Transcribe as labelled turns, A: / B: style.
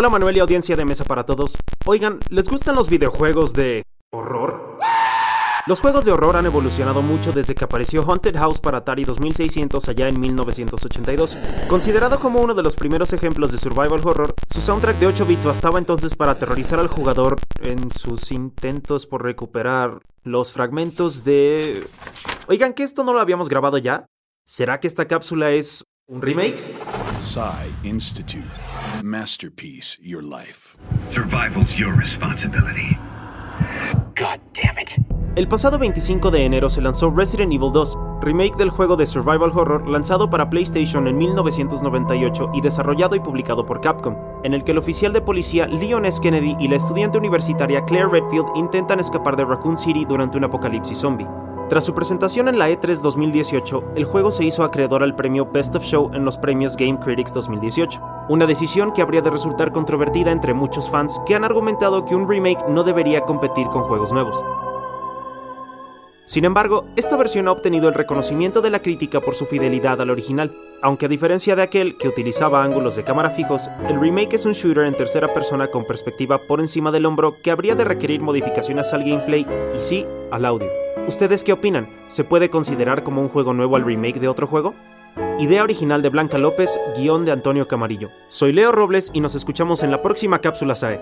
A: Hola Manuel y audiencia de Mesa para Todos. Oigan, ¿les gustan los videojuegos de horror? Los juegos de horror han evolucionado mucho desde que apareció Haunted House para Atari 2600 allá en 1982. Considerado como uno de los primeros ejemplos de survival horror, su soundtrack de 8 bits bastaba entonces para aterrorizar al jugador en sus intentos por recuperar los fragmentos de... Oigan, ¿que esto no lo habíamos grabado ya? ¿Será que esta cápsula es un remake?
B: Psy Institute. Masterpiece Your Life.
C: Survival's your responsibility.
D: God damn it.
A: El pasado 25 de enero se lanzó Resident Evil 2, remake del juego de survival horror lanzado para PlayStation en 1998 y desarrollado y publicado por Capcom, en el que el oficial de policía Leon S. Kennedy y la estudiante universitaria Claire Redfield intentan escapar de Raccoon City durante un apocalipsis zombie. Tras su presentación en la E3 2018, el juego se hizo acreedor al premio Best of Show en los premios Game Critics 2018, una decisión que habría de resultar controvertida entre muchos fans que han argumentado que un remake no debería competir con juegos nuevos. Sin embargo, esta versión ha obtenido el reconocimiento de la crítica por su fidelidad al original, aunque a diferencia de aquel que utilizaba ángulos de cámara fijos, el remake es un shooter en tercera persona con perspectiva por encima del hombro que habría de requerir modificaciones al gameplay y sí al audio. ¿Ustedes qué opinan? ¿Se puede considerar como un juego nuevo al remake de otro juego? Idea original de Blanca López, guion de Antonio Camarillo. Soy Leo Robles y nos escuchamos en la próxima cápsula SAE.